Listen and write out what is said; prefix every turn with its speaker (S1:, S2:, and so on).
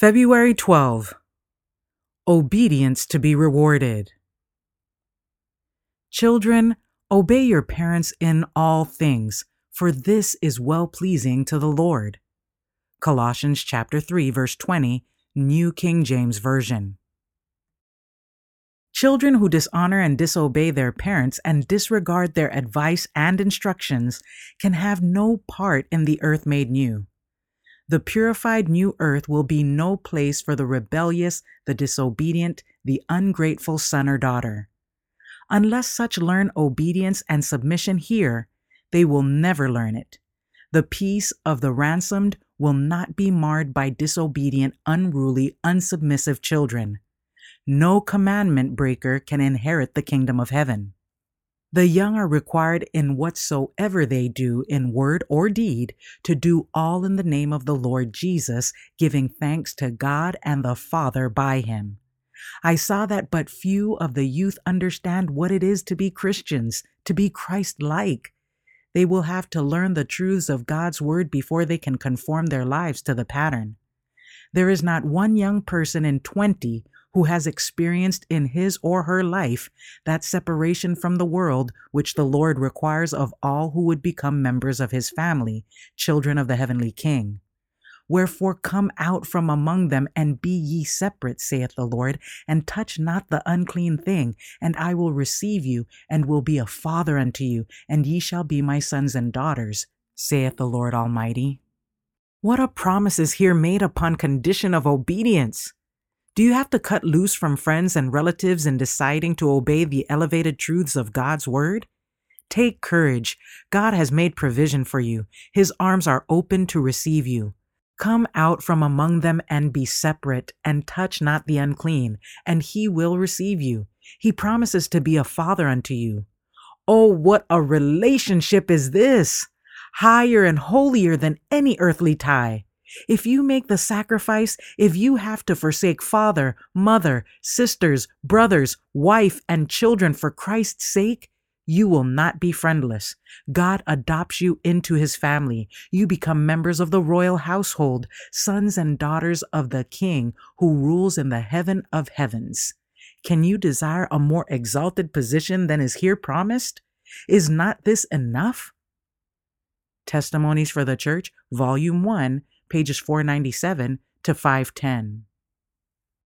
S1: February 12. Obedience to be rewarded. Children, obey your parents in all things, for this is well pleasing to the Lord. Colossians chapter 3 verse 20, New King James Version. Children who dishonor and disobey their parents and disregard their advice and instructions can have no part in the earth made new. The purified new earth will be no place for the rebellious, the disobedient, the ungrateful son or daughter. Unless such learn obedience and submission here, they will never learn it. The peace of the ransomed will not be marred by disobedient, unruly, unsubmissive children. No commandment breaker can inherit the kingdom of heaven. The young are required in whatsoever they do, in word or deed, to do all in the name of the Lord Jesus, giving thanks to God and the Father by him. I saw that but few of the youth understand what it is to be Christians, to be Christ like. They will have to learn the truths of God's Word before they can conform their lives to the pattern. There is not one young person in 20 who has experienced in his or her life that separation from the world which the Lord requires of all who would become members of his family, children of the heavenly King. Wherefore come out from among them and be ye separate, saith the Lord, and touch not the unclean thing, and I will receive you, and will be a father unto you, and ye shall be my sons and daughters, saith the Lord Almighty. What a promise is here made upon condition of obedience! Do you have to cut loose from friends and relatives in deciding to obey the elevated truths of God's Word? Take courage. God has made provision for you. His arms are open to receive you. Come out from among them and be separate, and touch not the unclean, and he will receive you. He promises to be a father unto you. Oh, what a relationship is this! Higher and holier than any earthly tie. If you make the sacrifice, if you have to forsake father, mother, sisters, brothers, wife, and children for Christ's sake, you will not be friendless. God adopts you into his family. You become members of the royal household, sons and daughters of the King who rules in the heaven of heavens. Can you desire a more exalted position than is here promised? Is not this enough? Testimonies for the Church, Volume 1, pages 497 to 510.